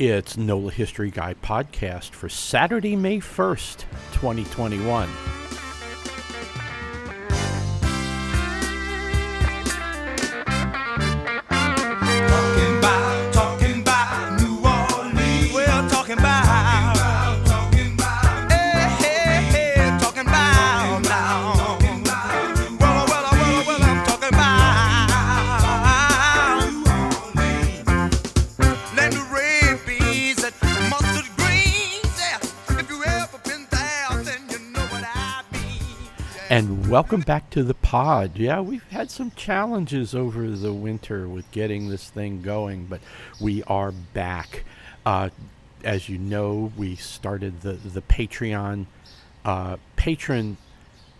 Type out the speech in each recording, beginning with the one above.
It's NOLA History Guy podcast for Saturday, May 1st, 2021. Welcome back to the pod. Yeah, we've had some challenges over the winter with getting this thing going, but we are back. Uh, as you know, we started the, the Patreon uh, patron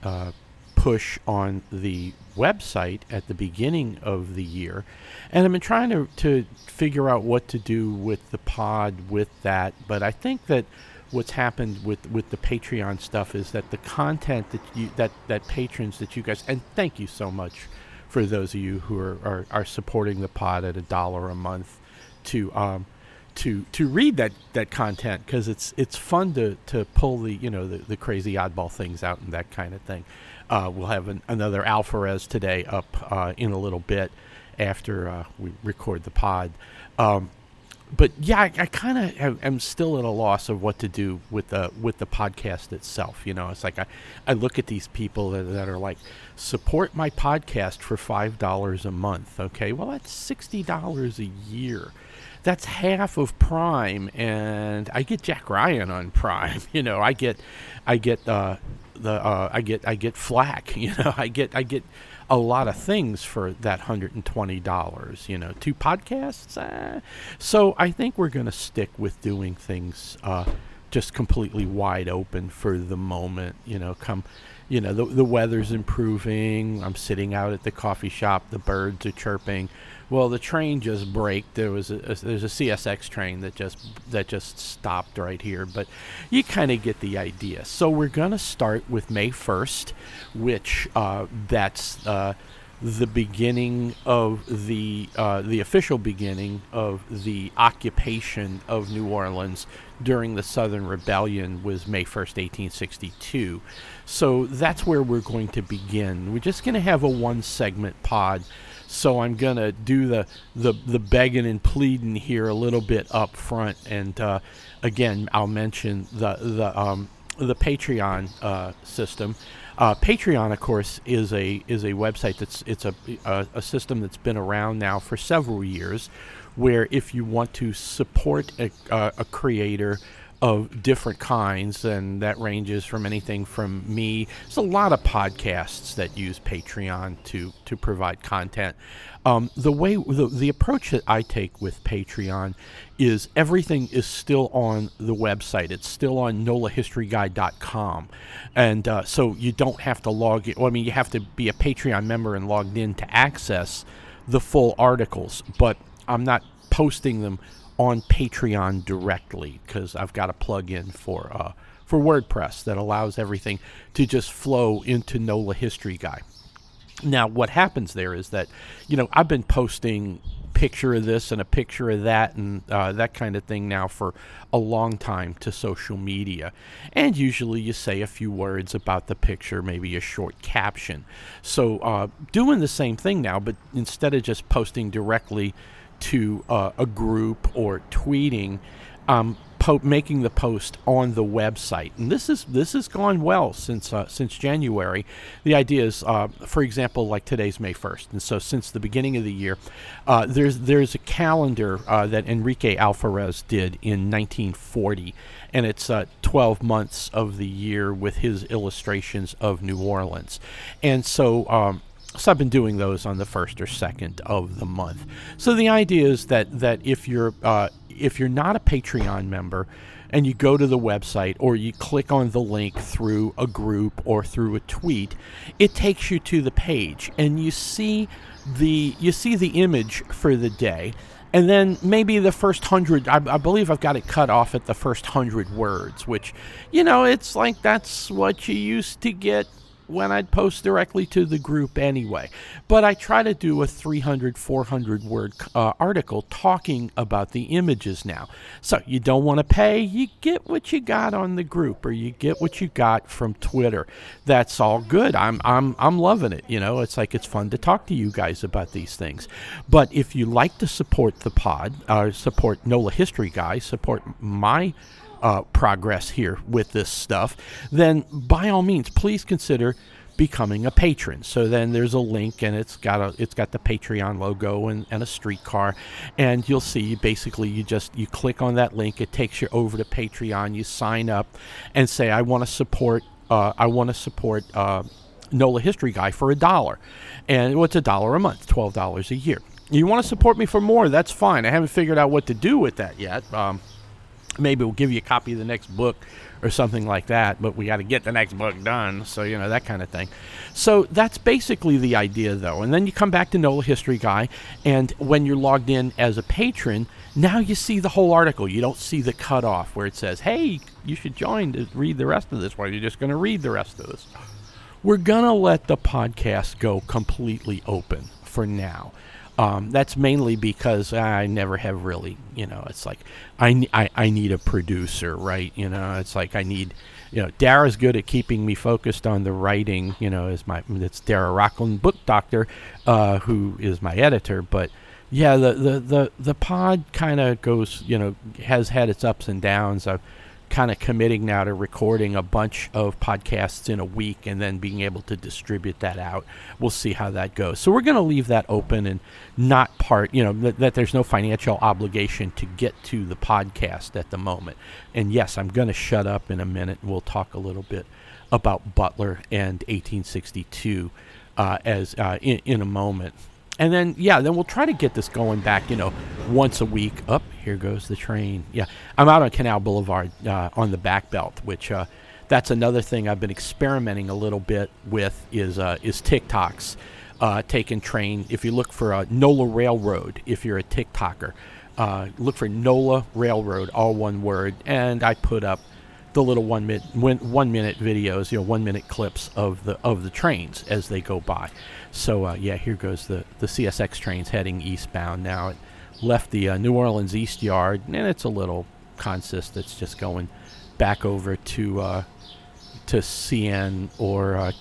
uh, push on the website at the beginning of the year. And I've been trying to, to figure out what to do with the pod with that. But I think that what's happened with, with the Patreon stuff is that the content that you that, that patrons that you guys and thank you so much for those of you who are, are, are supporting the pod at a dollar a month to um, to to read that that content because it's it's fun to to pull the you know the, the crazy oddball things out and that kind of thing. Uh, we'll have an, another Alvarez today up uh, in a little bit after uh, we record the pod. Um, but yeah, I, I kind of am still at a loss of what to do with the with the podcast itself. You know, it's like I, I look at these people that, that are like, support my podcast for five dollars a month. Okay, well that's sixty dollars a year. That's half of Prime, and I get Jack Ryan on Prime. You know, I get, I get uh, the uh, I get I get Flack. You know, I get I get a lot of things for that hundred and twenty dollars. You know, two podcasts. Eh. So I think we're going to stick with doing things uh, just completely wide open for the moment. You know, come. You know, the the weather's improving. I'm sitting out at the coffee shop. The birds are chirping. Well, the train just braked. There was a, a there's a CSX train that just that just stopped right here, but you kind of get the idea. So we're gonna start with May 1st, which uh, that's uh, the beginning of the uh, the official beginning of the occupation of New Orleans during the Southern Rebellion was May 1st, 1862. So that's where we're going to begin. We're just going to have a one segment pod. So I'm to do the, the, the begging and pleading here a little bit up front. And uh, again, I'll mention the, the, um, the Patreon uh, system. Uh, Patreon, of course, is a is a website that's it's a, a a system that's been around now for several years, where if you want to support a, uh, a creator of different kinds, and that ranges from anything from me. There's a lot of podcasts that use Patreon to to provide content. Um, the way the, the approach that I take with Patreon is everything is still on the website. It's still on nolahistoryguy.com, and uh, so you don't have to log in. Well, I mean, you have to be a Patreon member and logged in to access the full articles, but I'm not posting them on Patreon directly because I've got a plug-in for uh, for WordPress that allows everything to just flow into NOLA History Guy. Now, what happens there is that, you know, I've been posting picture of this and a picture of that and uh, that kind of thing now for a long time to social media. And usually you say a few words about the picture, maybe a short caption. So, uh, doing the same thing now, but instead of just posting directly to uh, a group or tweeting, um, po- making the post on the website, and this is this has gone well since uh, since January. The idea is, uh, for example, like today's May first, and so since the beginning of the year, uh, there's there's a calendar uh, that Enrique Alvarez did in 1940, and it's uh, 12 months of the year with his illustrations of New Orleans, and so. Um, so I've been doing those on the first or second of the month. So the idea is that that if you're uh, if you're not a Patreon member and you go to the website or you click on the link through a group or through a tweet, it takes you to the page and you see the you see the image for the day. And then maybe the first hundred, I, I believe I've got it cut off at the first hundred words, which, you know, it's like that's what you used to get when I'd post directly to the group anyway. But I try to do a 300, 400 word uh, article talking about the images now. So you don't want to pay, you get what you got on the group or you get what you got from Twitter. That's all good. I'm, I'm, I'm loving it. You know, it's like it's fun to talk to you guys about these things. But if you like to support the pod, uh, support NOLA History Guy, support my uh, progress here with this stuff, then by all means, please consider becoming a patron. So then there's a link and it's got a it's got the Patreon logo and, and a streetcar and you'll see basically you just you click on that link, it takes you over to Patreon, you sign up and say I want to support uh, I want to support uh, NOLA History Guy for a dollar. And what's a dollar a month? Twelve dollars a year. You want to support me for more? That's fine. I haven't figured out what to do with that yet. Um, maybe we'll give you a copy of the next book or something like that but we got to get the next book done so you know that kind of thing. So that's basically the idea though and then you come back to nola history guy and when you're logged in as a patron now you see the whole article. You don't see the cutoff where it says hey you should join to read the rest of this while you're just going to read the rest of this. We're going to let the podcast go completely open for now um, that's mainly because I never have really, you know, it's like I, I, I need a producer, right? You know, it's like I need, you know, Dara's good at keeping me focused on the writing, you know, is my, it's Dara Rockland, book doctor, uh, who is my editor. But yeah, the, the, the, the pod kind of goes, you know, has had its ups and downs. I've, kind of committing now to recording a bunch of podcasts in a week and then being able to distribute that out. We'll see how that goes. So we're going to leave that open and not part, you know, that, that there's no financial obligation to get to the podcast at the moment. And yes, I'm going to shut up in a minute and we'll talk a little bit about Butler and 1862 uh, as uh, in, in a moment and then yeah then we'll try to get this going back you know once a week. Up oh, here goes the train. Yeah i'm out on canal boulevard uh, on the back belt which uh, that's another thing i've been experimenting a little bit with is uh, is tiktoks uh, taking train. If you look for nola railroad if you're a tiktoker uh, look for nola railroad all one word. And i put up the little one minute one minute videos, you know, one minute clips of the of the trains as they go by. So uh, yeah, here goes the the CSX trains heading eastbound now. It left the uh, New Orleans East Yard, and it's a little consist that's just going back over to uh, to CN or uh,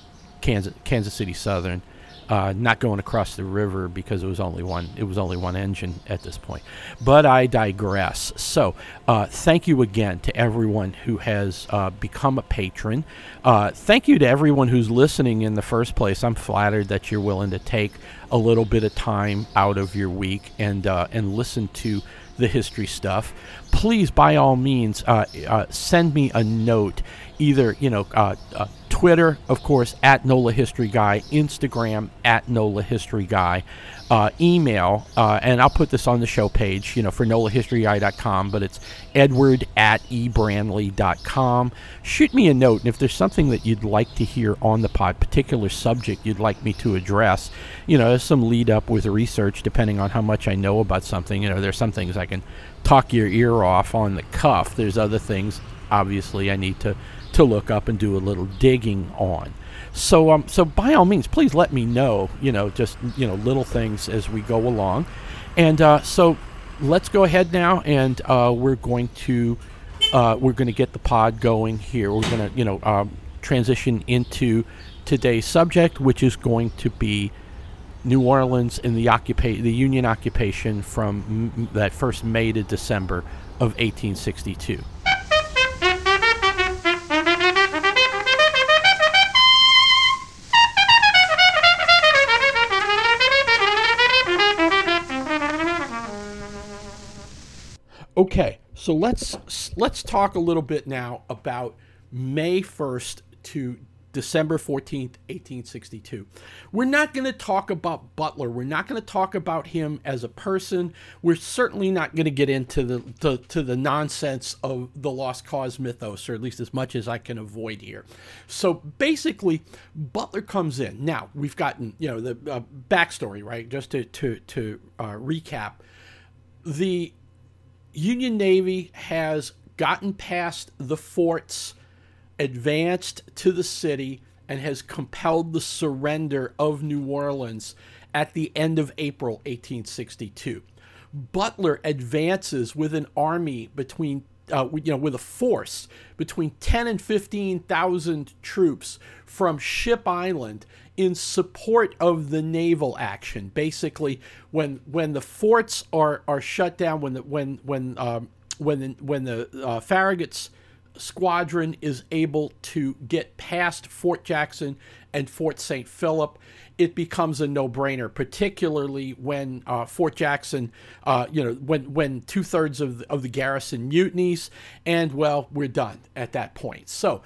Kansas Kansas City Southern uh, not going across the river because it was only one it was only one engine at this point. But i digress. So uh, thank you again to everyone who has uh, become a patron. Uh, thank you to everyone who's listening in the first place. I'm flattered that you're willing to take a little bit of time out of your week and uh, and listen to the history stuff. Please by all means uh, send me a note either you know Twitter, of course, at NOLA History Guy, Instagram at NOLA History Guy, uh, email, uh, and I'll put this on the show page, you know, for NOLAHistoryGuy.com, but it's edward at ebranley.com. Shoot me a note, and if there's something that you'd like to hear on the pod, particular subject you'd like me to address, you know, there's some lead up with research depending on how much I know about something. You know, there's some things I can talk your ear off on the cuff. There's other things, obviously, I need to to look up and do a little digging on. So, um, so by all means, please let me know. You know, just you know, little things as we go along. And uh, so, let's go ahead now, and uh, we're going to uh, we're going to get the pod going here. We're going to you know um, transition into today's subject, which is going to be New Orleans and the occupa- the Union occupation from m- that first May to December of 1862. Okay, so let's let's talk a little bit now about May 1st to December 14th, 1862. We're not going to talk about Butler. We're not going to talk about him as a person. We're certainly not going to get into the to, to the nonsense of the lost cause mythos, or at least as much as I can avoid here. So basically, Butler comes in. Now, we've gotten, you know, the uh, backstory, right? Just to, to, to uh, recap. The Union Navy has gotten past the forts, advanced to the city, and has compelled the surrender of New Orleans at the end of April 1862. Butler advances with an army between uh, you know, with a force between 10 and 15,000 troops from Ship Island in support of the naval action. Basically, when when the forts are, are shut down, when the when when um, when the, when the uh, Farragut's squadron is able to get past Fort Jackson and Fort St. Philip, it becomes a no-brainer, particularly when uh, Fort Jackson, uh, you know, when when two thirds of the, of the garrison mutinies, and well, we're done at that point. So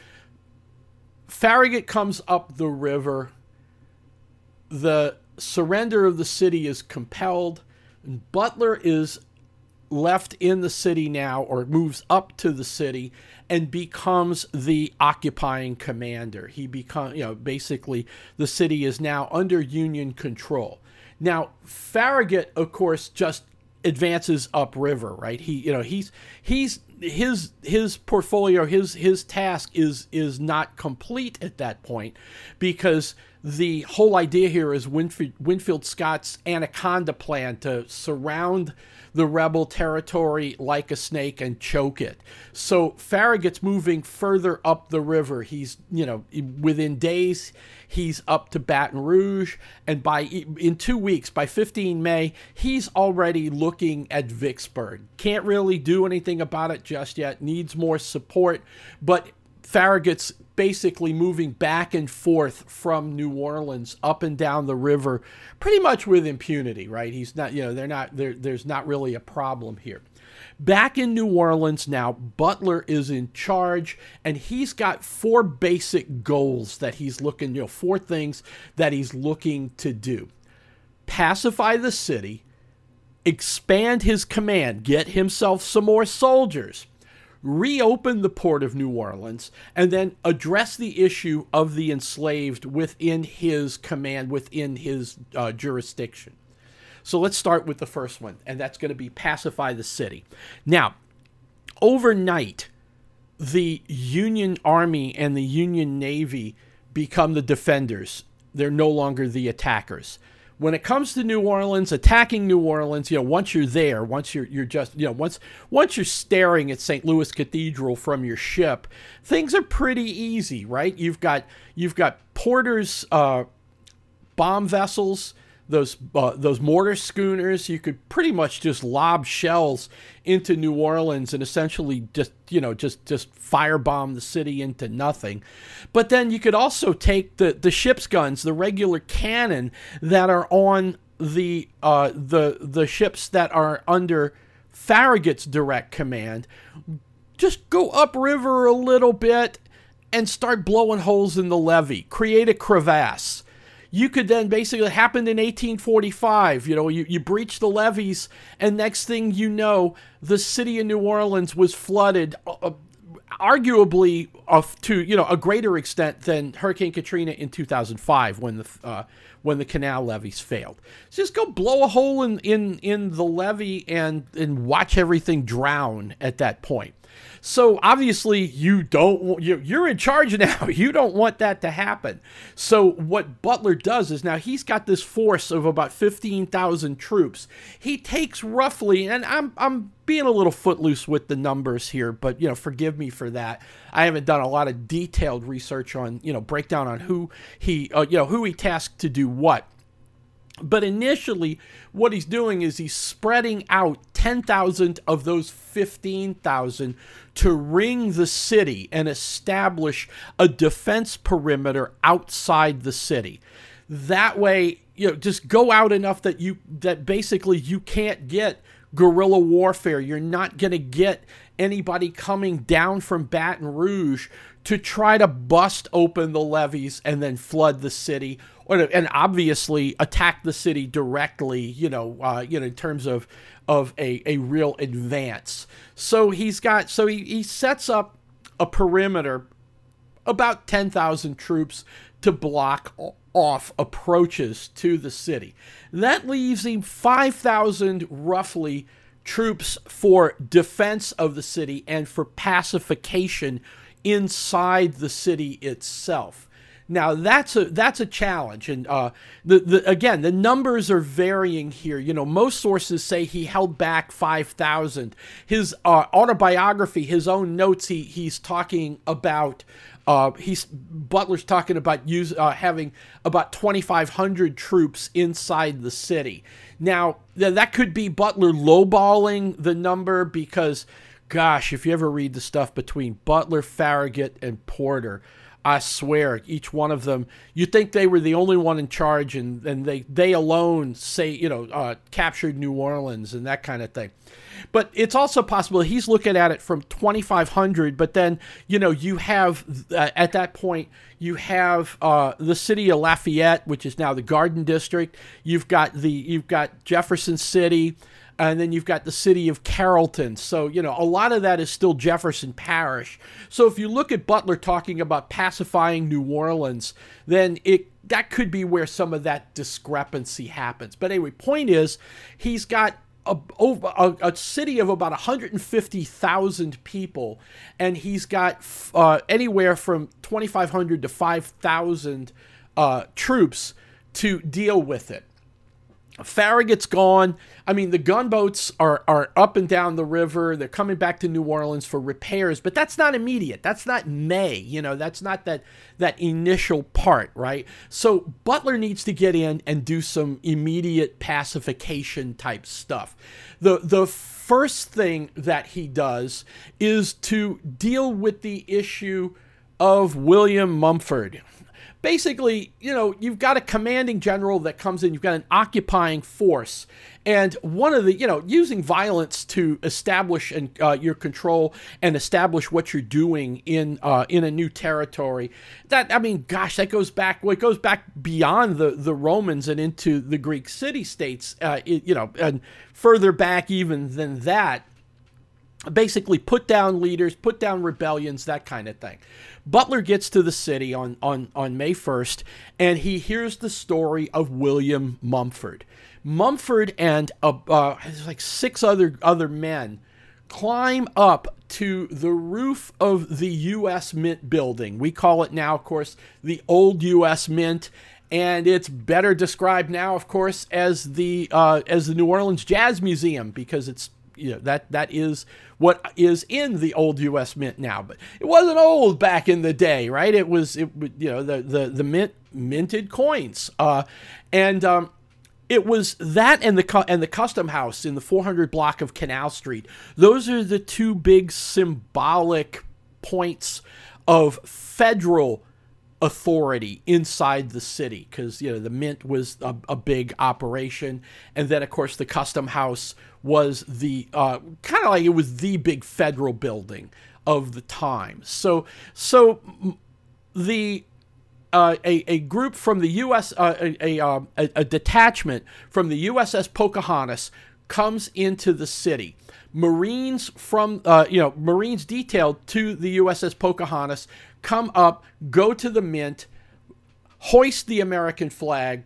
Farragut comes up the river. The surrender of the city is compelled. Butler is left in the city now, or moves up to the city, and becomes the occupying commander. He becomes, you know, basically the city is now under Union control. Now, Farragut, of course, just advances upriver, right? He, you know, he's he's his his portfolio, his his task is is not complete at that point because the whole idea here is Winfield, Winfield Scott's Anaconda plan to surround the rebel territory like a snake and choke it. So Farragut's moving further up the river. He's, you know, within days, he's up to Baton Rouge. And by in two weeks, by 15 May, he's already looking at Vicksburg. Can't really do anything about it just yet, needs more support. But Farragut's basically moving back and forth from New Orleans up and down the river pretty much with impunity, right? He's not, you know, they're not there there's not really a problem here. Back in New Orleans now, Butler is in charge and he's got four basic goals that he's looking, you know, four things that he's looking to do. Pacify the city, expand his command, get himself some more soldiers reopen the port of New Orleans, and then address the issue of the enslaved within his command, within his uh, jurisdiction. So let's start with the first one, and that's going to be pacify the city. Now, overnight, the Union Army and the Union Navy become the defenders. They're no longer the attackers when it comes to New Orleans, attacking New Orleans, you know, once you're there, once you're you're just, you know, once once you're staring at St. Louis Cathedral from your ship, things are pretty easy, right? You've got you've got Porter's uh, bomb vessels those uh, those mortar schooners. You could pretty much just lob shells into New Orleans and essentially just you know just just firebomb the city into nothing. But then you could also take the the ship's guns, the regular cannon that are on the uh, the the ships that are under Farragut's direct command. Just go upriver a little bit and start blowing holes in the levee. Create a crevasse you could then basically happened in 1845 you know you, you breach the levees and next thing you know the city of new orleans was flooded uh, uh arguably of to you know a greater extent than hurricane katrina in 2005 when the uh, when the canal levees failed. So just go blow a hole in in in the levee and and watch everything drown at that point so obviously you don't you're in charge now. You don't want that to happen. So what Butler does is now he's got this force of about 15,000 troops. He takes roughly and I'm I'm being a little footloose with the numbers here, but you know, forgive me for that. I haven't done a lot of detailed research on, you know, breakdown on who he uh, you know, who he tasked to do what. But initially, what he's doing is he's spreading out 10,000 of those 15,000 to ring the city and establish a defense perimeter outside the city. That way, you know, just go out enough that you that basically you can't get guerrilla warfare. You're not going to get anybody coming down from Baton Rouge to try to bust open the levees and then flood the city and obviously attack the city directly you know uh, you know in terms of of a, a real advance so he's got so he, he sets up a perimeter about 10,000 troops to block off approaches to the city that leaves him 5,000 roughly troops for defense of the city and for pacification inside the city itself. Now that's a that's a challenge, and uh, the the again the numbers are varying here. You know, most sources say he held back five thousand. His uh, autobiography, his own notes, he he's talking about. Uh, he's Butler's talking about use uh, having about 2,500 troops inside the city. Now th- that could be Butler lowballing the number because, gosh, if you ever read the stuff between Butler, Farragut, and Porter, I swear, each one of them, you think they were the only one in charge, and, and they, they alone say, you know, uh, captured New Orleans and that kind of thing. But it's also possible he's looking at it from 2,500, but then, you know, you have, uh, at that point, you have uh, the city of Lafayette, which is now the Garden District. You've got the, you've got Jefferson City and then you've got the city of Carrollton. So, you know, a lot of that is still Jefferson Parish. So if you look at Butler talking about pacifying New Orleans, then it that could be where some of that discrepancy happens. But anyway, point is, he's got a, a, a, city of about 150,000 people, and he's got uh, anywhere from 2,500 to 5,000 uh, troops to deal with it. Farragut's gone. I mean, the gunboats are, are up and down the river. They're coming back to New Orleans for repairs, but that's not immediate. That's not May. You know, that's not that that initial part, right? So Butler needs to get in and do some immediate pacification type stuff. The the first thing that he does is to deal with the issue of William Mumford basically, you know, you've got a commanding general that comes in, you've got an occupying force, and one of the, you know, using violence to establish and uh, your control and establish what you're doing in uh, in a new territory. That I mean, gosh, that goes back. Well, it goes back beyond the the Romans and into the Greek city states. Uh, it, you know, and further back even than that basically put down leaders, put down rebellions, that kind of thing. Butler gets to the city on, on, on May 1st, and he hears the story of William Mumford. Mumford and uh, uh, like six other other men climb up to the roof of the U.S. Mint building. We call it now, of course, the old U.S. Mint, and it's better described now, of course, as the uh, as the New Orleans Jazz Museum because it's you know that that is what is in the old U.S. Mint now. But it wasn't old back in the day, right? It was it you know the the the mint minted coins, uh, and um, it was that and the and the custom house in the 400 block of Canal Street. Those are the two big symbolic points of federal authority inside the city because you know the mint was a, a, big operation and then of course the custom house was the uh, kind of like it was the big federal building of the time. So so the uh, a, a group from the U.S. Uh, a, um, a, a detachment from the USS Pocahontas comes into the city. Marines from uh, you know Marines detailed to the USS Pocahontas come up, go to the mint, hoist the American flag,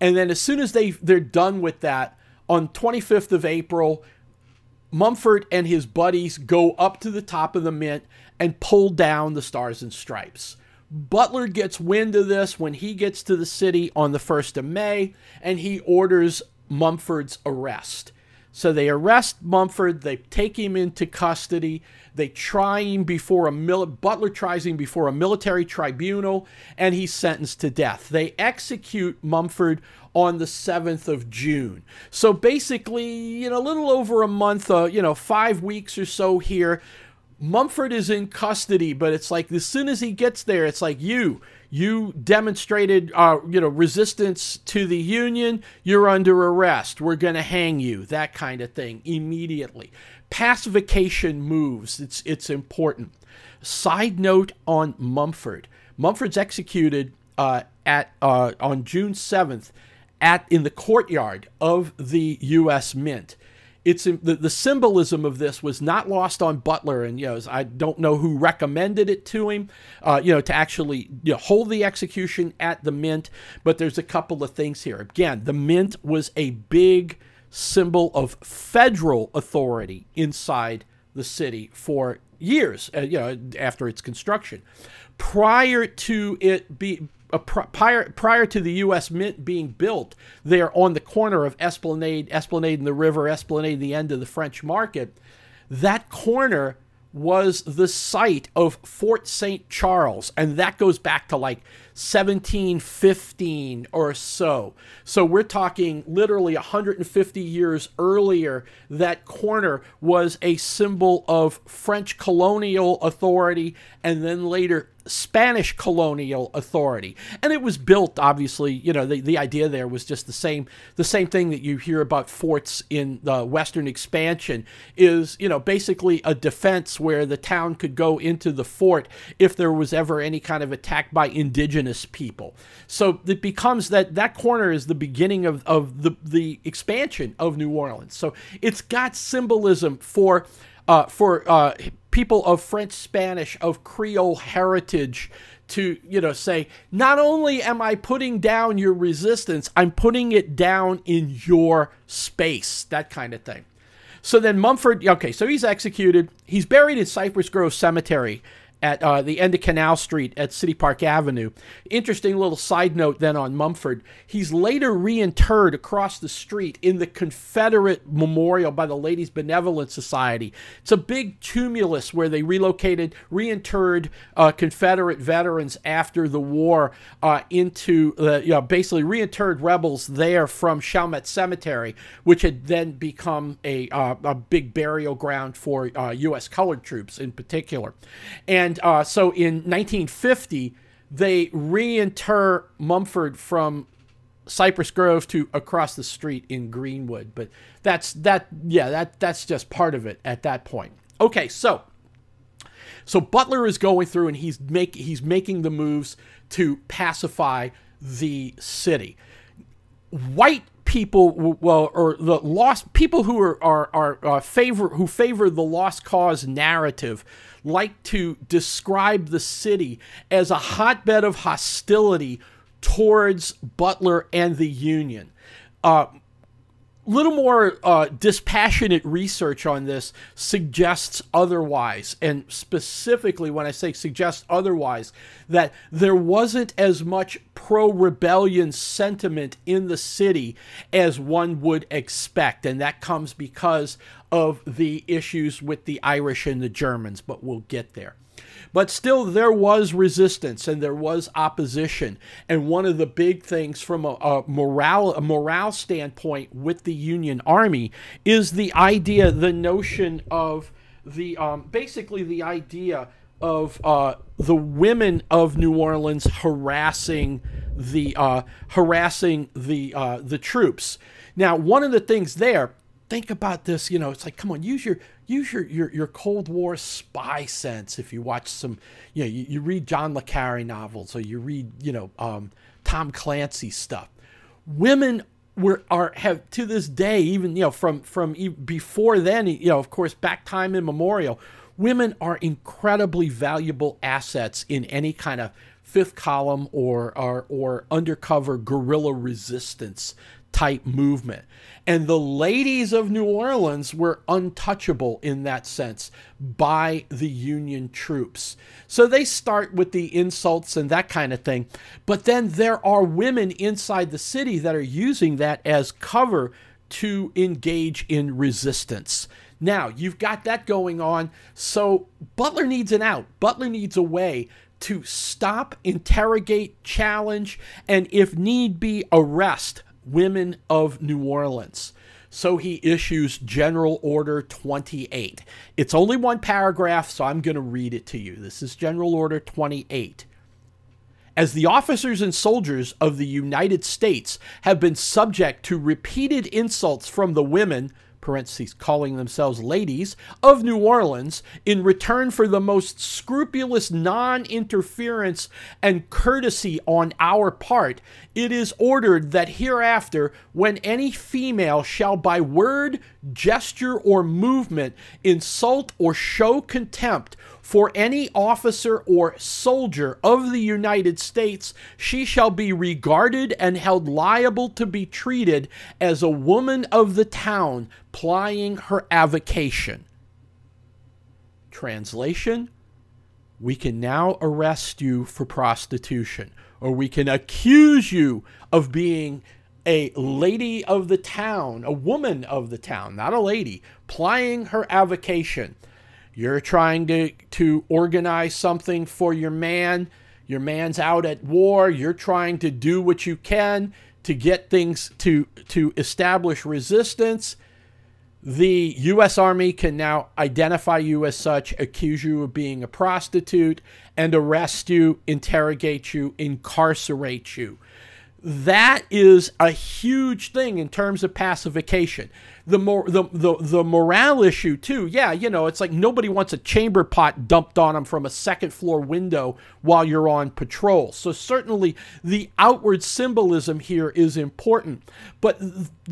and then as soon as they they're done with that, on 25th of April, Mumford and his buddies go up to the top of the mint and pull down the stars and stripes. Butler gets wind of this when he gets to the city on the 1st of May and he orders Mumford's arrest. So they arrest Mumford, they take him into custody, they try him before a Butler tries him before a military tribunal, and he's sentenced to death. They execute Mumford on the 7th of June. So basically, in a little over a month, uh, you know, five weeks or so here. Mumford is in custody, but it's like as soon as he gets there, it's like you, you demonstrated, uh, you know, resistance to the Union. You're under arrest. We're going to hang you. That kind of thing immediately. Pacification moves. It's it's important. Side note on Mumford. Mumford's executed uh, at uh, on June seventh at in the courtyard of the U.S. Mint. It's the, the symbolism of this was not lost on Butler, and you know I don't know who recommended it to him, uh, you know, to actually you know, hold the execution at the Mint. But there's a couple of things here. Again, the Mint was a big symbol of federal authority inside the city for years, uh, you know, after its construction. Prior to it be pr- prior prior to the U.S. Mint being built, there on the corner of Esplanade, Esplanade and the River, Esplanade, the end of the French Market, that corner was the site of Fort St. Charles, and that goes back to like 1715 or so. So we're talking literally 150 years earlier. That corner was a symbol of French colonial authority and then later Spanish colonial authority. And it was built obviously, you know, the, the idea there was just the same the same thing that you hear about forts in the western expansion is, you know, basically a defense where the town could go into the fort if there was ever any kind of attack by indigenous people. So it becomes that that corner is the beginning of, of the, the expansion of New Orleans. So it's got symbolism for uh, for uh, people of French, Spanish, of Creole heritage to, you know, say, not only am I putting down your resistance, I'm putting it down in your space, that kind of thing. So then Mumford, okay, so he's executed. He's buried in Cypress Grove Cemetery at uh, the end of Canal Street at City Park Avenue. Interesting little side note then on Mumford. He's later reinterred across the street in the Confederate Memorial by the Ladies Benevolent Society. It's a big tumulus where they relocated, reinterred uh, Confederate veterans after the war uh, into, uh, you know, basically reinterred rebels there from Chalmette Cemetery, which had then become a, uh, a big burial ground for U.S. Uh, colored troops in particular. And and uh, so in 1950, they reinter Mumford from Cypress Grove to across the street in Greenwood. But that's that. Yeah, that that's just part of it at that point. Okay, so so Butler is going through and he's make he's making the moves to pacify the city. White people, well, or the lost people who are are, are uh, favor who favor the lost cause narrative like to describe the city as a hotbed of hostility towards Butler and the Union. Uh, little more uh, dispassionate research on this suggests otherwise. And specifically, when I say suggest otherwise, that there wasn't as much pro rebellion sentiment in the city as one would expect. And that comes because of the issues with the Irish and the Germans, but we'll get there. But still, there was resistance and there was opposition. And one of the big things from a, a, morale a morale standpoint with the Union Army is the idea, the notion of the um, basically the idea of uh, the women of New Orleans harassing the uh, harassing the uh, the troops. Now, one of the things there think about this. You know, it's like, come on, use your use your your, your Cold War spy sense. If you watch some, you know, you, you read John le Carre novels or you read, you know, um, Tom Clancy stuff. Women were are have to this day, even you know, from from before then, you know, of course, back time immemorial, women are incredibly valuable assets in any kind of fifth column or or, or undercover guerrilla resistance type movement. And the ladies of New Orleans were untouchable in that sense by the Union troops. So they start with the insults and that kind of thing. But then there are women inside the city that are using that as cover to engage in resistance. Now, you've got that going on. So Butler needs an out. Butler needs a way to stop, interrogate, challenge, and if need be, arrest women of New Orleans. So he issues General Order 28. It's only one paragraph, so I'm going to read it to you. This is General Order 28. As the officers and soldiers of the United States have been subject to repeated insults from the women, parentheses, calling themselves ladies, of New Orleans in return for the most scrupulous non interference and courtesy on our part, it is ordered that hereafter, when any female shall by word, gesture, or movement insult or show contempt for any officer or soldier of the United States, she shall be regarded and held liable to be treated as a woman of the town plying her avocation. Translation we can now arrest you for prostitution, or we can accuse you of being a lady of the town, a woman of the town, not a lady, plying her avocation. You're trying to, to organize something for your man. Your man's out at war. You're trying to do what you can to get things to, to establish resistance. The U.S. Army can now identify you as such, accuse you of being a prostitute, and arrest you, interrogate you, incarcerate you that is a huge thing in terms of pacification. The more the, the the morale issue too. Yeah, you know, it's like nobody wants a chamber pot dumped on them from a second floor window while you're on patrol. So certainly the outward symbolism here is important. But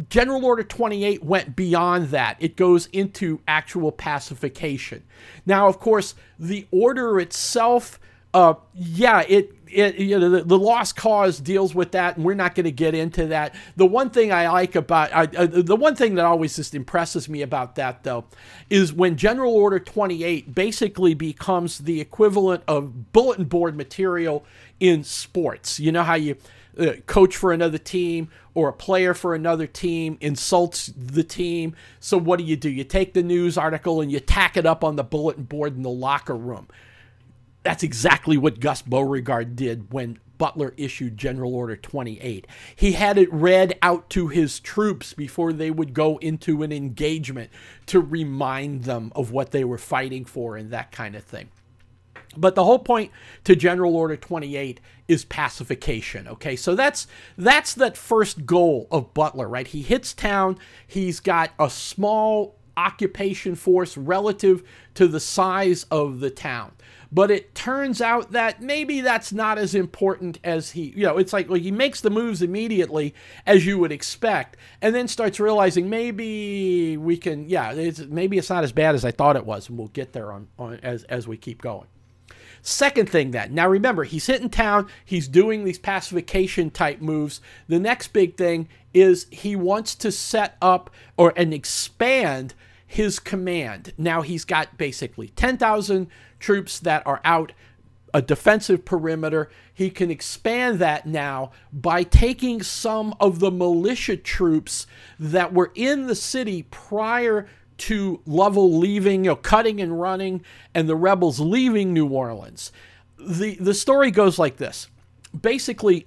General Order 28 went beyond that. It goes into actual pacification. Now, of course, the order itself uh, yeah, it it, you know, the, the, lost cause deals with that, and we're not going to get into that. The one thing I like about I, uh, the one thing that always just impresses me about that though is when General Order 28 basically becomes the equivalent of bulletin board material in sports. You know how you uh, coach for another team or a player for another team insults the team. So what do you do? You take the news article and you tack it up on the bulletin board in the locker room that's exactly what Gus Beauregard did when Butler issued General Order 28. He had it read out to his troops before they would go into an engagement to remind them of what they were fighting for and that kind of thing. But the whole point to General Order 28 is pacification. Okay, so that's that's that first goal of Butler, right? He hits town. He's got a small occupation force relative to the size of the town. But it turns out that maybe that's not as important as he, you know, it's like, like he makes the moves immediately as you would expect, and then starts realizing maybe we can, yeah, it's, maybe it's not as bad as I thought it was, and we'll get there on, on as as we keep going. Second thing that now remember he's hitting town, he's doing these pacification type moves. The next big thing is he wants to set up or and expand his command. Now he's got basically 10,000 troops that are out a defensive perimeter. He can expand that now by taking some of the militia troops that were in the city prior to Lovell leaving, you know, cutting and running, and the rebels leaving New Orleans. The the story goes like this. Basically,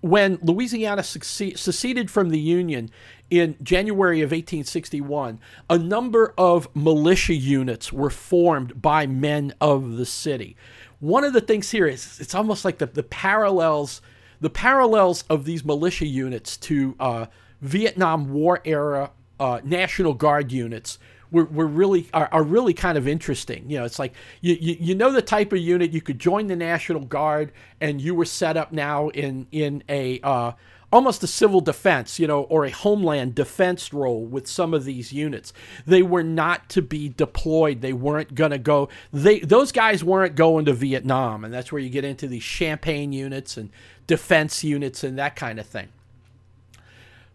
when Louisiana seceded from the Union in January of 1861, a number of militia units were formed by men of the city. One of the things here is it's almost like the, the parallels the parallels of these militia units to uh, Vietnam War era uh, National Guard units were, were really are, are, really kind of interesting. You know, it's like you, you, you know the type of unit you could join the National Guard and you were set up now in in a uh, almost a civil defense, you know, or a homeland defense role with some of these units. They were not to be deployed. They weren't going to go. They those guys weren't going to Vietnam, and that's where you get into these Champagne units and defense units and that kind of thing.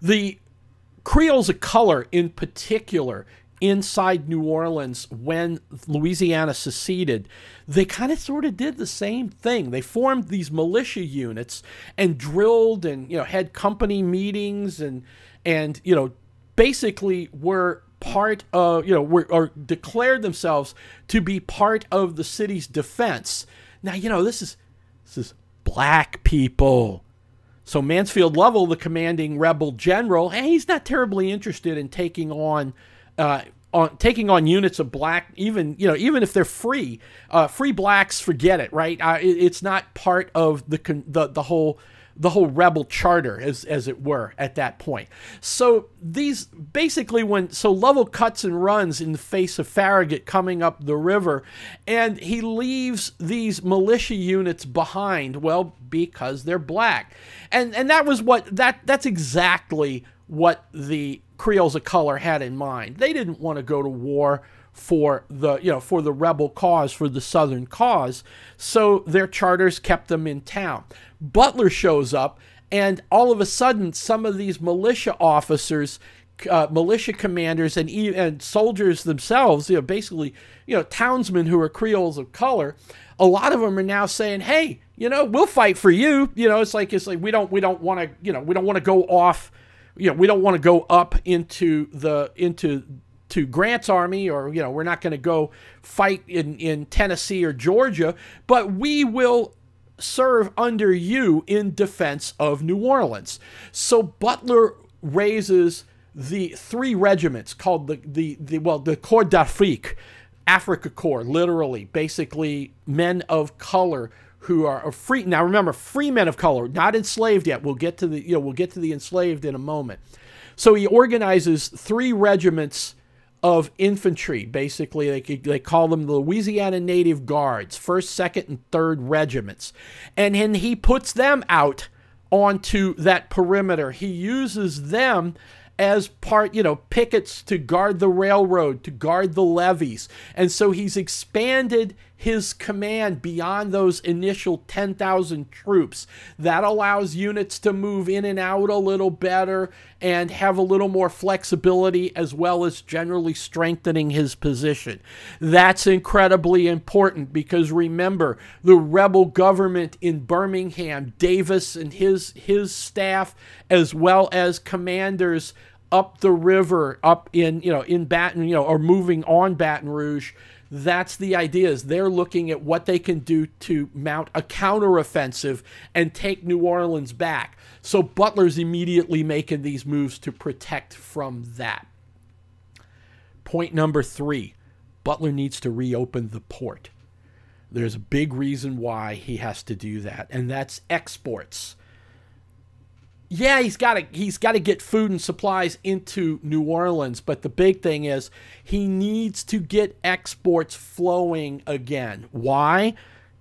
The Creoles of color, in particular, inside New Orleans when Louisiana seceded, they kind of sort of did the same thing. They formed these militia units and drilled and you know had company meetings and and you know basically were part of you know were or declared themselves to be part of the city's defense. Now you know this is this is black people. So Mansfield Lovell, the commanding rebel general, hey, he's not terribly interested in taking on uh, on taking on units of black, even you know, even if they're free, uh, free blacks, forget it, right? Uh, it, it's not part of the the the whole the whole rebel charter, as as it were, at that point. So these basically when so Lovell cuts and runs in the face of Farragut coming up the river, and he leaves these militia units behind. Well, because they're black, and and that was what that that's exactly what the Creoles of color had in mind. They didn't want to go to war for the you know for the rebel cause for the southern cause so their charters kept them in town butler shows up and all of a sudden some of these militia officers uh, militia commanders and and soldiers themselves, you know, basically, you know, townsmen who are Creoles of color, a lot of them are now saying, "Hey, you know, we'll fight for you." You know, it's like it's like we don't we don't want to, you know, we don't want to go off, you know, we don't want to go up into the into to Grant's army, or you know, we're not going to go fight in in Tennessee or Georgia, but we will serve under you in defense of New Orleans. So Butler raises the three regiments called the the, the well the Corps d'Afrique, Africa Corps, literally, basically men of color who are free. Now remember, free men of color, not enslaved yet. We'll get to the you know we'll get to the enslaved in a moment. So he organizes three regiments of infantry. Basically, they, they call them the Louisiana Native Guards, first, second, and third regiments, and then he puts them out onto that perimeter. He uses them as part, you know, pickets to guard the railroad, to guard the levees. And so he's expanded his command beyond those initial 10,000 troops. That allows units to move in and out a little better and have a little more flexibility, as well as generally strengthening his position. That's incredibly important because remember, the rebel government in Birmingham, Davis and his, his staff, as well as commanders up the river, up in, you know, in Baton, you know, or moving on Baton Rouge that's the idea is they're looking at what they can do to mount a counteroffensive and take New Orleans back. So Butler's immediately making these moves to protect from that. Point number three Butler needs to reopen the port. There's a big reason why he has to do that, and that's exports yeah, he's got to he's got to get food and supplies into New Orleans, but the big thing is he needs to get exports flowing again. Why?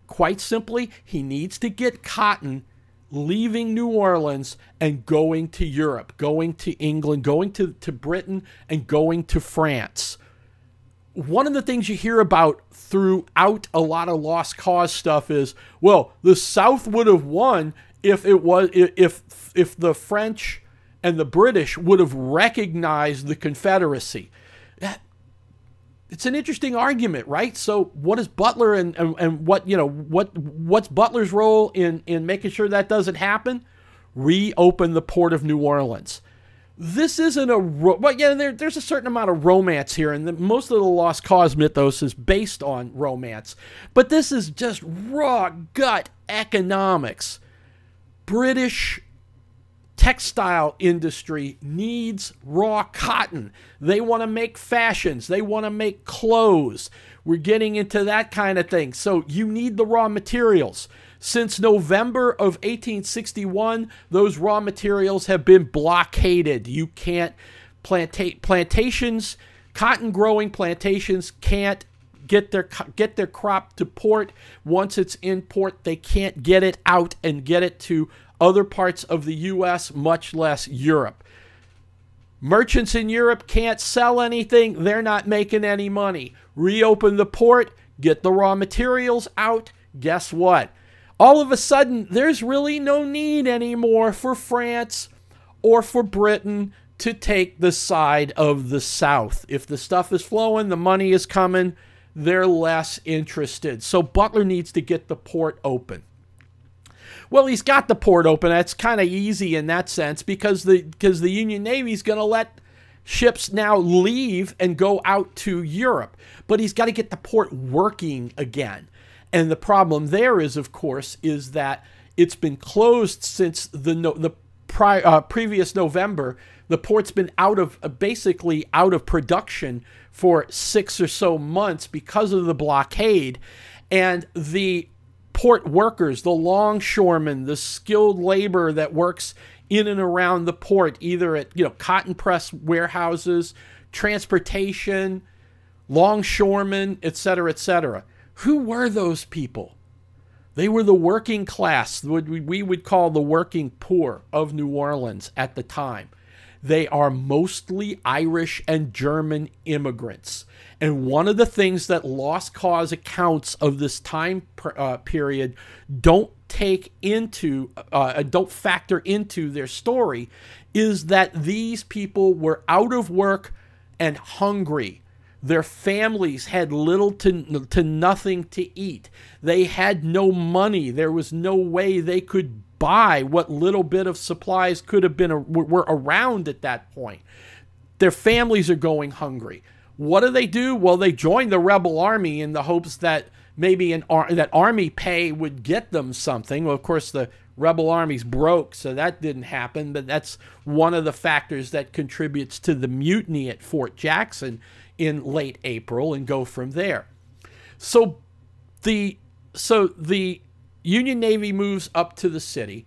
Quite simply, he needs to get cotton leaving New Orleans and going to Europe, going to England, going to, to Britain, and going to France. One of the things you hear about throughout a lot of lost cause stuff is, well, the South would have won if it was if if the French and the British would have recognized the Confederacy. It's an interesting argument, right? So, what is Butler and, and, and what you know what what's Butler's role in in making sure that doesn't happen? Reopen the port of New Orleans. This isn't a ro- well, yeah. There, there's a certain amount of romance here, and the, most of the Lost Cause mythos is based on romance. But this is just raw gut economics British textile industry needs raw cotton. They want to make fashions, they want to make clothes. We're getting into that kind of thing. So you need the raw materials. Since November of 1861, those raw materials have been blockaded. You can't planta- plantations, cotton growing plantations can't get their get their crop to port. Once it's in port, they can't get it out and get it to other parts of the US, much less Europe. Merchants in Europe can't sell anything, they're not making any money. Reopen the port, get the raw materials out. Guess what? All of a sudden, there's really no need anymore for France or for Britain to take the side of the South. If the stuff is flowing, the money is coming, they're less interested. So Butler needs to get the port open. Well, he's got the port open. That's kind of easy in that sense because the because the Union Navy is going to let ships now leave and go out to Europe. But he's got to get the port working again. And the problem there is, of course, is that it's been closed since the no, the pri- uh, previous November. The port's been out of uh, basically out of production for six or so months because of the blockade. And the port workers, the longshoremen, the skilled labor that works in and around the port, either at you know cotton press warehouses, transportation, longshoremen, etc., etc. Who were those people? They were the working class, what we would call the working poor of New Orleans at the time. They are mostly Irish and German immigrants. And one of the things that lost cause accounts of this time uh, period don't take into, uh, don't factor into their story, is that these people were out of work and hungry. Their families had little to, to nothing to eat. They had no money. There was no way they could buy what little bit of supplies could have been were around at that point. Their families are going hungry. What do they do? Well, they join the rebel army in the hopes that maybe an ar- that army pay would get them something. Well, of course, the rebel armies broke, so that didn't happen. But that's one of the factors that contributes to the mutiny at Fort Jackson in late April, and go from there. So the so the Union Navy moves up to the city.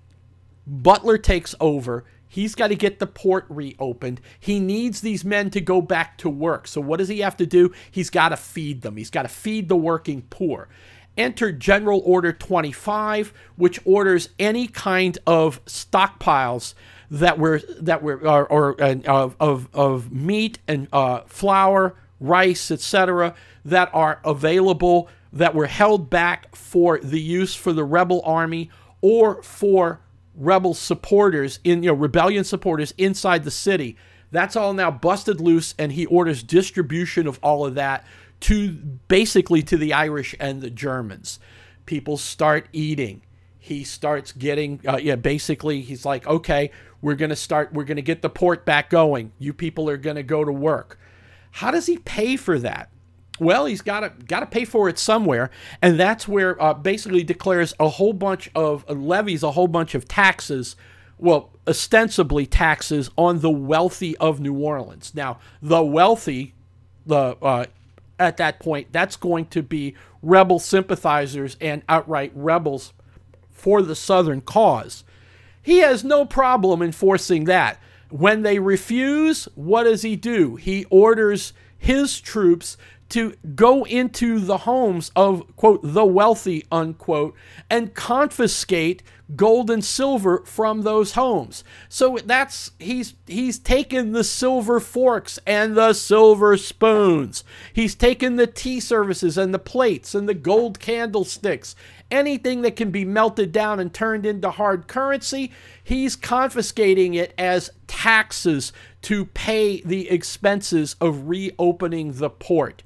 Butler takes over. He's got to get the port reopened. He needs these men to go back to work. So, what does he have to do? He's got to feed them. He's got to feed the working poor. Enter General Order 25, which orders any kind of stockpiles that were that were or, or uh, of, of of meat and uh, flour, rice, etc., that are available that were held back for the use for the rebel army or for rebel supporters in you know rebellion supporters inside the city. That's all now busted loose and he orders distribution of all of that to basically to the irish and the germans. People start eating. He starts getting uh, yeah basically he's like okay we're going to start we're going to get the port back going. You people are going to go to work. How does he pay for that well, he's got to got to pay for it somewhere, and that's where uh, basically declares a whole bunch of uh, levies, a whole bunch of taxes. Well, ostensibly taxes on the wealthy of New Orleans. Now, the wealthy, the uh, at that point, that's going to be rebel sympathizers and outright rebels for the Southern cause. He has no problem enforcing that. When they refuse, what does he do? He orders his troops to go into the homes of, quote, the wealthy, unquote, and confiscate gold and silver from those homes. So that's he's he's taken the silver forks and the silver spoons. He's taken the tea services and the plates and the gold candlesticks. Anything that can be melted down and turned into hard currency, he's confiscating it as taxes to pay the expenses of reopening the port.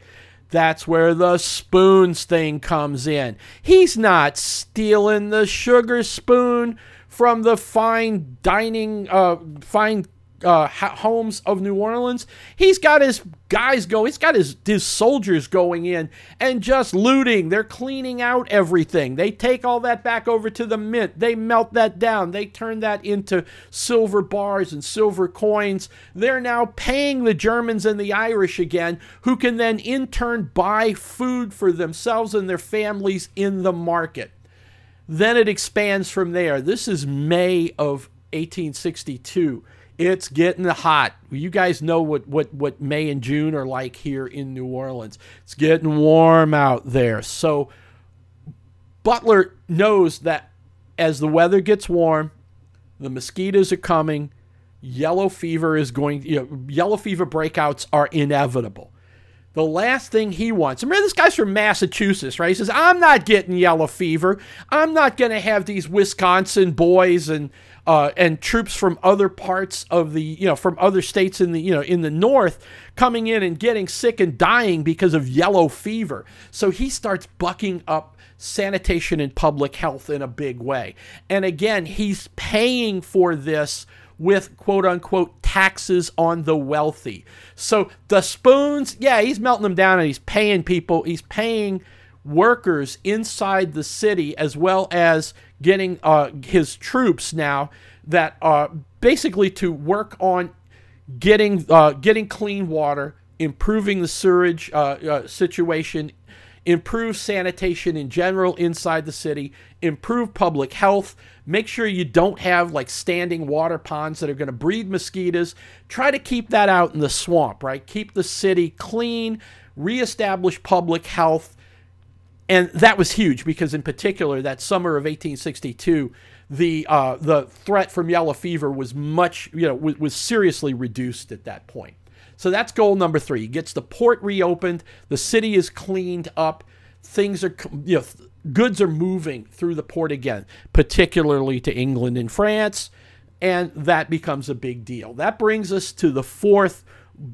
That's where the spoons thing comes in. He's not stealing the sugar spoon from the fine dining, uh, fine uh, homes of New Orleans. He's got his guys go. He's got his his soldiers going in and just looting. They're cleaning out everything. They take all that back over to the mint. They melt that down. They turn that into silver bars and silver coins. They're now paying the Germans and the Irish again, who can then in turn buy food for themselves and their families in the market. Then it expands from there. This is May of 1862 it's getting hot. You guys know what, what, what May and June are like here in New Orleans. It's getting warm out there. So Butler knows that as the weather gets warm, the mosquitoes are coming, yellow fever is going, you know, yellow fever breakouts are inevitable. The last thing he wants, remember this guy's from Massachusetts, right? He says, I'm not getting yellow fever. I'm not going to have these Wisconsin boys and uh, and troops from other parts of the you know from other states in the you know in the north coming in and getting sick and dying because of yellow fever. So he starts bucking up sanitation and public health in a big way. And again, he's paying for this with quote unquote taxes on the wealthy. So the spoons, yeah, he's melting them down and he's paying people, he's paying workers inside the city as well as getting uh, his troops now that are basically to work on getting uh, getting clean water, improving the sewage uh, uh, situation, improve sanitation in general inside the city, improve public health. Make sure you don't have like standing water ponds that are going to breed mosquitoes. Try to keep that out in the swamp, right? Keep the city clean, reestablish public health and that was huge because, in particular, that summer of 1862, the uh, the threat from yellow fever was much, you know, was, was seriously reduced at that point. So that's goal number three. He gets the port reopened, the city is cleaned up, things are you know goods are moving through the port again, particularly to England and France, and that becomes a big deal. That brings us to the fourth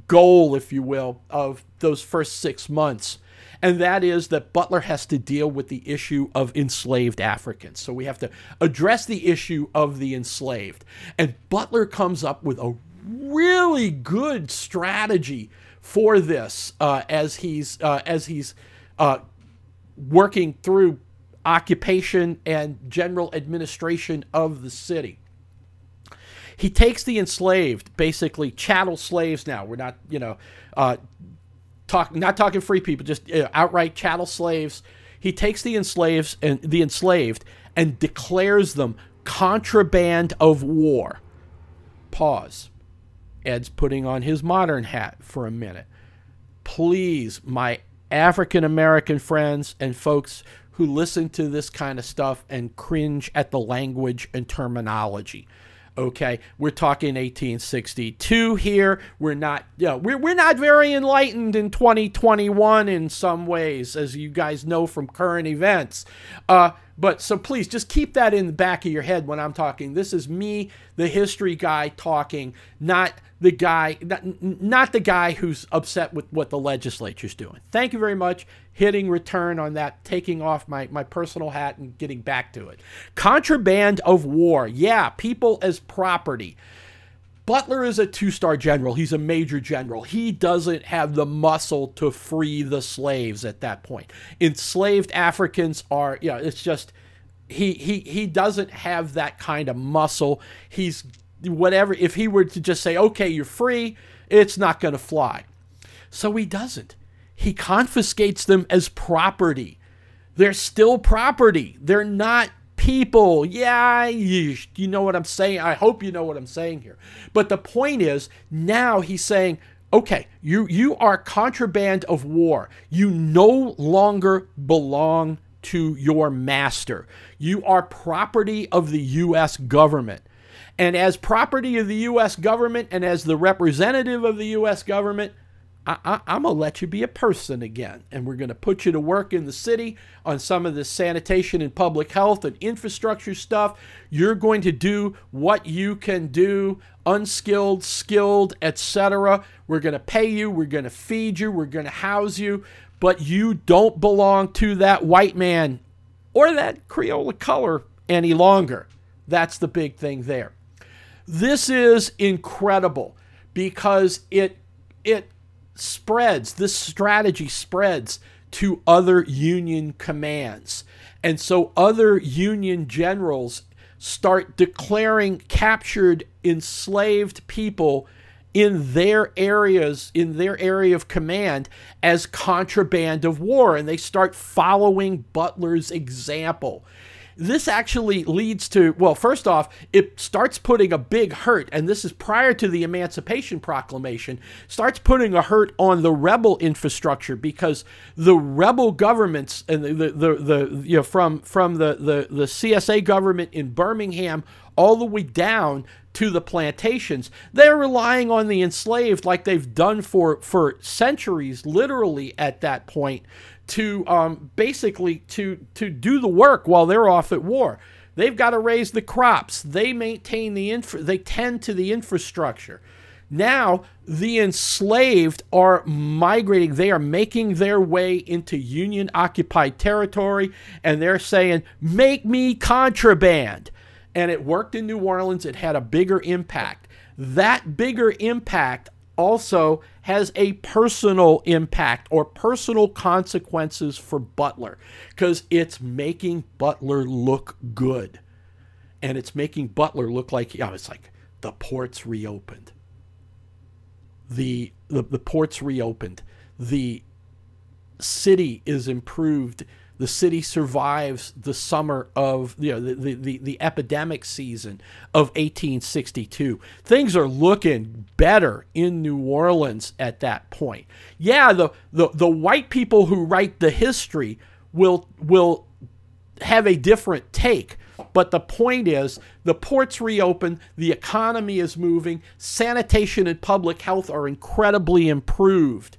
goal, if you will, of those first six months. And that is that Butler has to deal with the issue of enslaved Africans. So we have to address the issue of the enslaved. And Butler comes up with a really good strategy for this uh, as he's uh, as he's uh, working through occupation and general administration of the city. He takes the enslaved, basically chattel slaves. Now we're not, you know, uh, talk not talking free people, just outright chattel slaves. He takes the enslaved and the enslaved and declares them contraband of war. Pause. Ed's putting on his modern hat for a minute. Please, my African American friends and folks who listen to this kind of stuff and cringe at the language and terminology. Okay, we're talking 1862 here. We're not, you know, we're, we're not very enlightened in 2021 in some ways, as you guys know from current events. Uh, but so please just keep that in the back of your head when I'm talking. This is me, the history guy, talking, not the guy, not, not the guy who's upset with what the legislature's doing. Thank you very much. Hitting return on that, taking off my, my personal hat and getting back to it. Contraband of war. Yeah, people as property. Butler is a two star general. He's a major general. He doesn't have the muscle to free the slaves at that point. Enslaved Africans are, yeah, it's just, he, he, he doesn't have that kind of muscle. He's whatever. If he were to just say, okay, you're free, it's not going to fly. So he doesn't. He confiscates them as property. They're still property. They're not people. Yeah, you, you know what I'm saying. I hope you know what I'm saying here. But the point is, now he's saying, okay, you you are contraband of war. You no longer belong to your master. You are property of the US government. And as property of the US government and as the representative of the US government, I, am going to let you be a person again. And we're going to put you to work in the city on some of this sanitation and public health and infrastructure stuff. You're going to do what you can do, unskilled, skilled, etc. We're going to pay you, we're going to feed you, we're going to house you, but you don't belong to that white man or that Creole color any longer. That's the big thing there. This is incredible because it it spreads, this strategy spreads to other Union commands. And so other Union generals start declaring captured enslaved people in their areas, in their area of command, as contraband of war. And they start following Butler's example this actually leads to well first off it starts putting a big hurt and this is prior to the emancipation proclamation starts putting a hurt on the rebel infrastructure because the rebel governments and the the, the, the you know from from the, the the CSA government in Birmingham all the way down to the plantations. They're relying on the enslaved like they've done for, for centuries, literally at that point, to um, basically to to do the work while they're off at war. They've got to raise the crops. They maintain the infra- they tend to the infrastructure. Now the enslaved are migrating. They are making their way into Union occupied territory, and they're saying, "Make me contraband." And it worked in New Orleans. It had a bigger impact. That bigger impact also has a personal impact or personal consequences for Butler because it's making Butler look good. And it's making Butler look like, yeah, it's like the ports reopened. The, the, the ports reopened. The city is improved the city survives the summer of you know the, the, the, the, epidemic season of 1862 things are looking better in new orleans at that point. Yeah the, the, the white people who write the history will will have a different take but the point is the ports reopen the economy is moving sanitation and public health are incredibly improved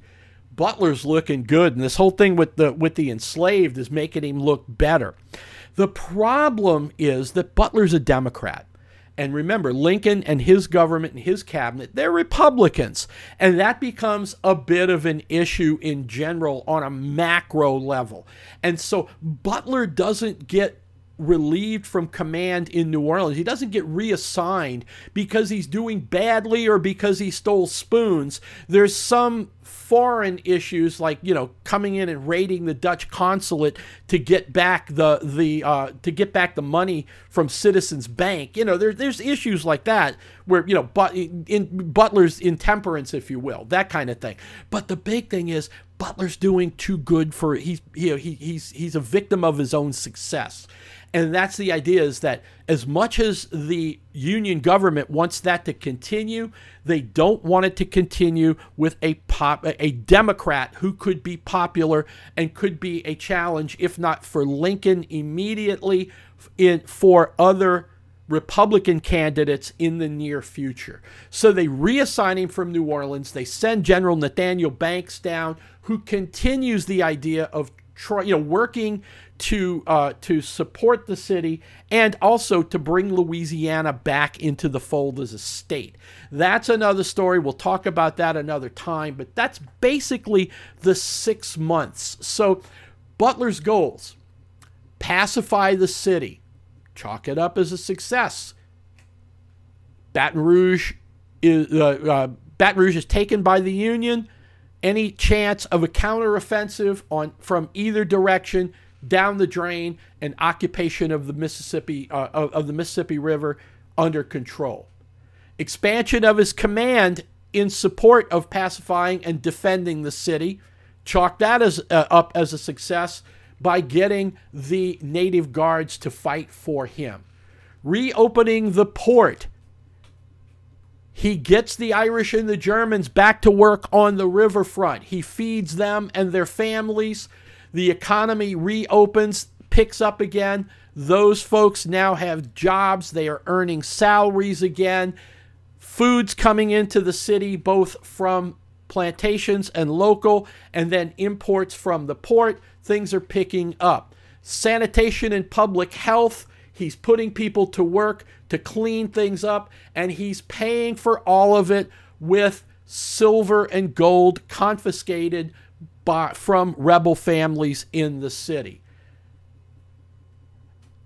Butler's looking good, and this whole thing with the with the enslaved is making him look better. The problem is that Butler's a Democrat. And remember, Lincoln and his government and his cabinet, they're Republicans. And that becomes a bit of an issue in general on a macro level. And so Butler doesn't get relieved from command in New Orleans. He doesn't get reassigned because he's doing badly or because he stole spoons. There's some foreign issues like you know coming in and raiding the Dutch consulate to get back the the uh, to get back the money from Citizens Bank. You know there, there's issues like that where you know but in Butler's intemperance, if you will, that kind of thing. But the big thing is Butler's doing too good for he's you know, he, he's he's a victim of his own success. And that's the idea is that as much as the union government wants that to continue, they don't want it to continue with a pop a Democrat who could be popular and could be a challenge, if not for Lincoln immediately, in for other Republican candidates in the near future. So they reassign him from New Orleans. They send General Nathaniel Banks down, who continues the idea of try, you know, working to uh, to support the city and also to bring Louisiana back into the fold as a state. That's another story. We'll talk about that another time. But that's basically the six months. So Butler's goals: pacify the city, chalk it up as a success. Baton Rouge is uh, uh, Baton Rouge is taken by the Union any chance of a counteroffensive on from either direction down the drain and occupation of the Mississippi uh, of, of, the Mississippi River under control. Expansion of his command in support of pacifying and defending the city. Chalk that as uh, up as a success by getting the native guards to fight for him. Reopening the port he gets the Irish and the Germans back to work on the riverfront. He feeds them and their families. The economy reopens, picks up again. Those folks now have jobs. They are earning salaries again. Food's coming into the city, both from plantations and local, and then imports from the port. Things are picking up. Sanitation and public health He's putting people to work to clean things up, and he's paying for all of it with silver and gold confiscated by, from rebel families in the city.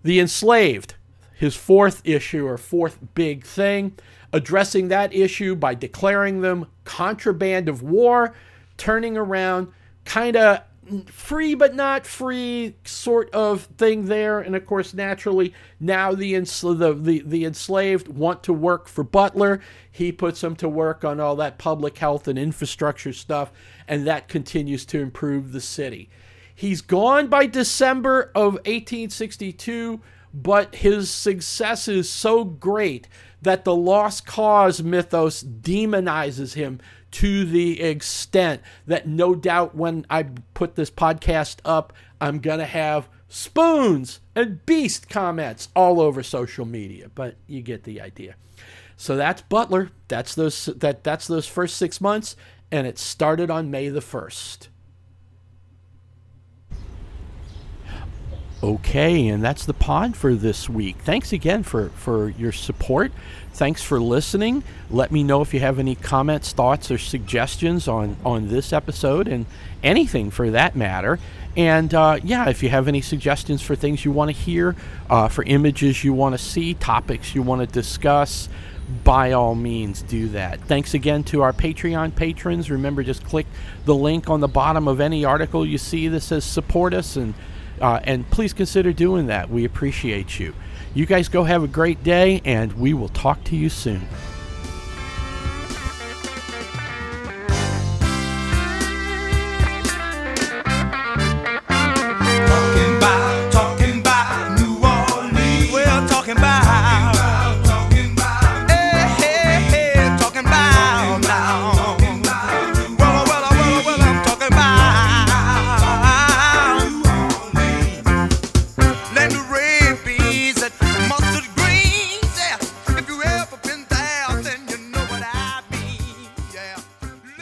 The enslaved, his fourth issue or fourth big thing, addressing that issue by declaring them contraband of war, turning around, kind of free but not free sort of thing there. And of course, naturally, now the, the, the, the enslaved want to work for Butler. He puts them to work on all that public health and infrastructure stuff, and that continues to improve the city. He's gone by December of 1862, but his success is so great that the lost cause mythos demonizes him to the extent that no doubt when I put this podcast up, I'm going to have spoons and beast comments all over social media, but you get the idea. So that's Butler. That's those that that's those first 6 months and it started on May the 1st. Okay, and that's the pod for this week. Thanks again for, for your support. Thanks for listening. Let me know if you have any comments, thoughts, or suggestions on, on this episode and anything for that matter. And uh, yeah, if you have any suggestions for things you want to hear, uh, for images you want to see, topics you want to discuss, by all means do that. Thanks again to our Patreon patrons. Remember, just click the link on the bottom of any article you see that says support us and uh, and please consider doing that. We appreciate you. You guys go have a great day, and we will talk to you soon.